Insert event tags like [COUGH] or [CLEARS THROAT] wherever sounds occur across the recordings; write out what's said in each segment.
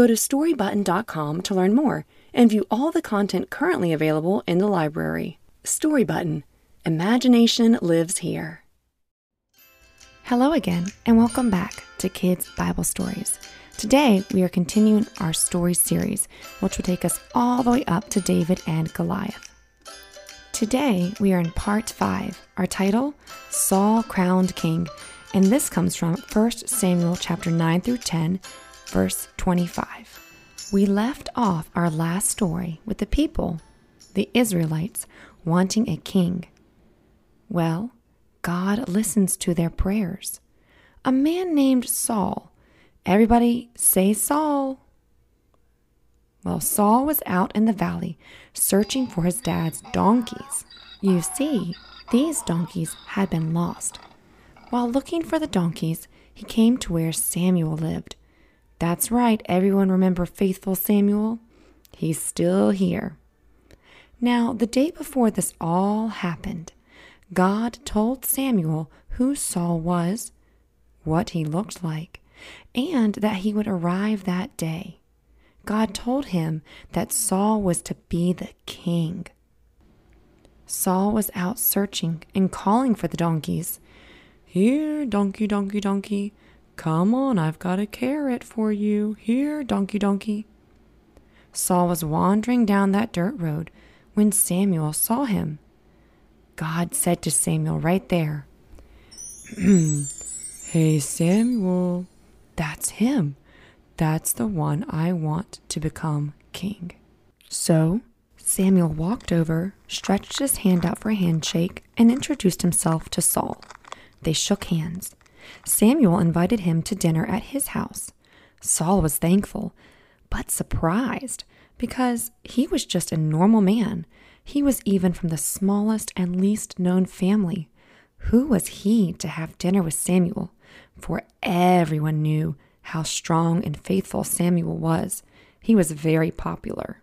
Go to storybutton.com to learn more and view all the content currently available in the library. Storybutton Imagination lives here. Hello again, and welcome back to Kids Bible Stories. Today, we are continuing our story series, which will take us all the way up to David and Goliath. Today, we are in part 5, our title, Saul Crowned King, and this comes from 1 Samuel chapter 9 through 10, verse 25. We left off our last story with the people, the Israelites, wanting a king. Well, God listens to their prayers. A man named Saul. Everybody say Saul. Well, Saul was out in the valley searching for his dad's donkeys. You see, these donkeys had been lost. While looking for the donkeys, he came to where Samuel lived. That's right, everyone remember faithful Samuel? He's still here. Now, the day before this all happened, God told Samuel who Saul was, what he looked like, and that he would arrive that day. God told him that Saul was to be the king. Saul was out searching and calling for the donkeys. Here, donkey, donkey, donkey. Come on, I've got a carrot for you. Here, donkey, donkey. Saul was wandering down that dirt road when Samuel saw him. God said to Samuel right there, [CLEARS THROAT] Hey, Samuel, that's him. That's the one I want to become king. So Samuel walked over, stretched his hand out for a handshake, and introduced himself to Saul. They shook hands. Samuel invited him to dinner at his house. Saul was thankful, but surprised because he was just a normal man he was even from the smallest and least known family. Who was he to have dinner with Samuel? For everyone knew how strong and faithful Samuel was. He was very popular.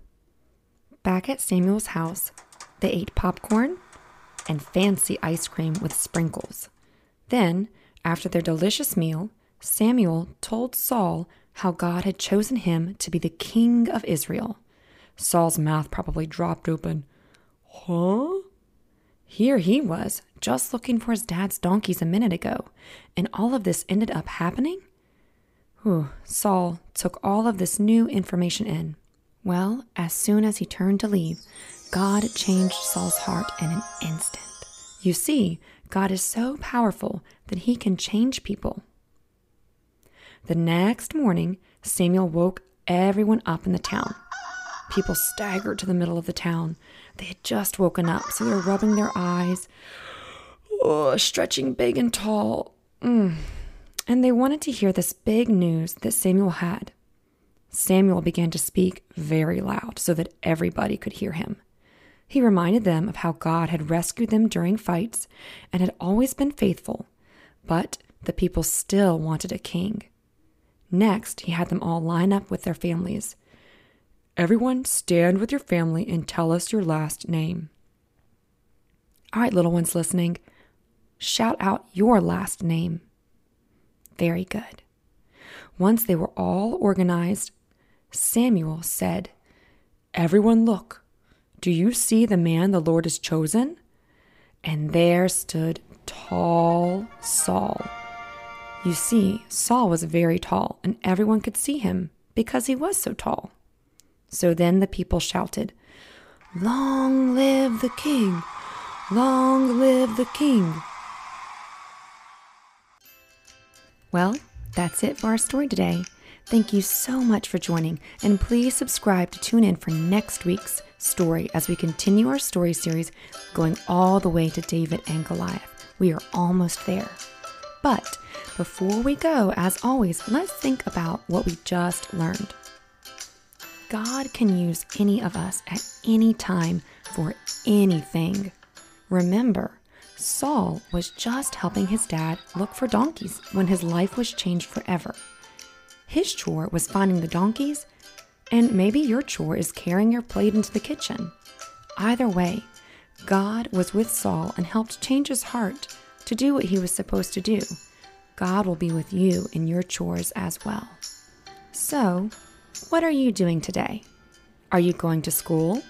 Back at Samuel's house, they ate popcorn and fancy ice cream with sprinkles. Then, after their delicious meal, Samuel told Saul how God had chosen him to be the king of Israel. Saul's mouth probably dropped open. Huh? Here he was, just looking for his dad's donkeys a minute ago, and all of this ended up happening? Whew, Saul took all of this new information in. Well, as soon as he turned to leave, God changed Saul's heart in an instant. You see, God is so powerful that he can change people. The next morning, Samuel woke everyone up in the town. People staggered to the middle of the town. They had just woken up, so they were rubbing their eyes, oh, stretching big and tall. Mm. And they wanted to hear this big news that Samuel had. Samuel began to speak very loud so that everybody could hear him. He reminded them of how God had rescued them during fights and had always been faithful, but the people still wanted a king. Next, he had them all line up with their families. Everyone stand with your family and tell us your last name. All right, little ones listening, shout out your last name. Very good. Once they were all organized, Samuel said, Everyone look. Do you see the man the Lord has chosen? And there stood tall Saul. You see, Saul was very tall, and everyone could see him because he was so tall. So then the people shouted, Long live the king! Long live the king! Well, that's it for our story today. Thank you so much for joining, and please subscribe to tune in for next week's story as we continue our story series going all the way to David and Goliath. We are almost there. But before we go, as always, let's think about what we just learned. God can use any of us at any time for anything. Remember, Saul was just helping his dad look for donkeys when his life was changed forever. His chore was finding the donkeys, and maybe your chore is carrying your plate into the kitchen. Either way, God was with Saul and helped change his heart to do what he was supposed to do. God will be with you in your chores as well. So, what are you doing today? Are you going to school?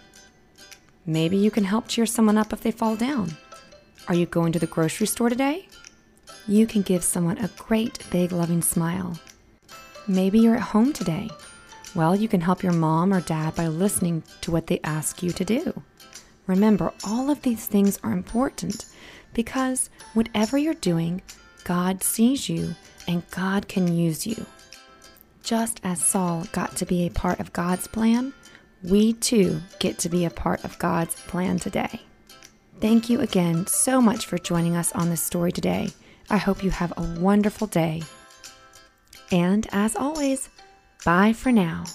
Maybe you can help cheer someone up if they fall down. Are you going to the grocery store today? You can give someone a great big loving smile. Maybe you're at home today. Well, you can help your mom or dad by listening to what they ask you to do. Remember, all of these things are important because whatever you're doing, God sees you and God can use you. Just as Saul got to be a part of God's plan, we too get to be a part of God's plan today. Thank you again so much for joining us on this story today. I hope you have a wonderful day. And as always, bye for now.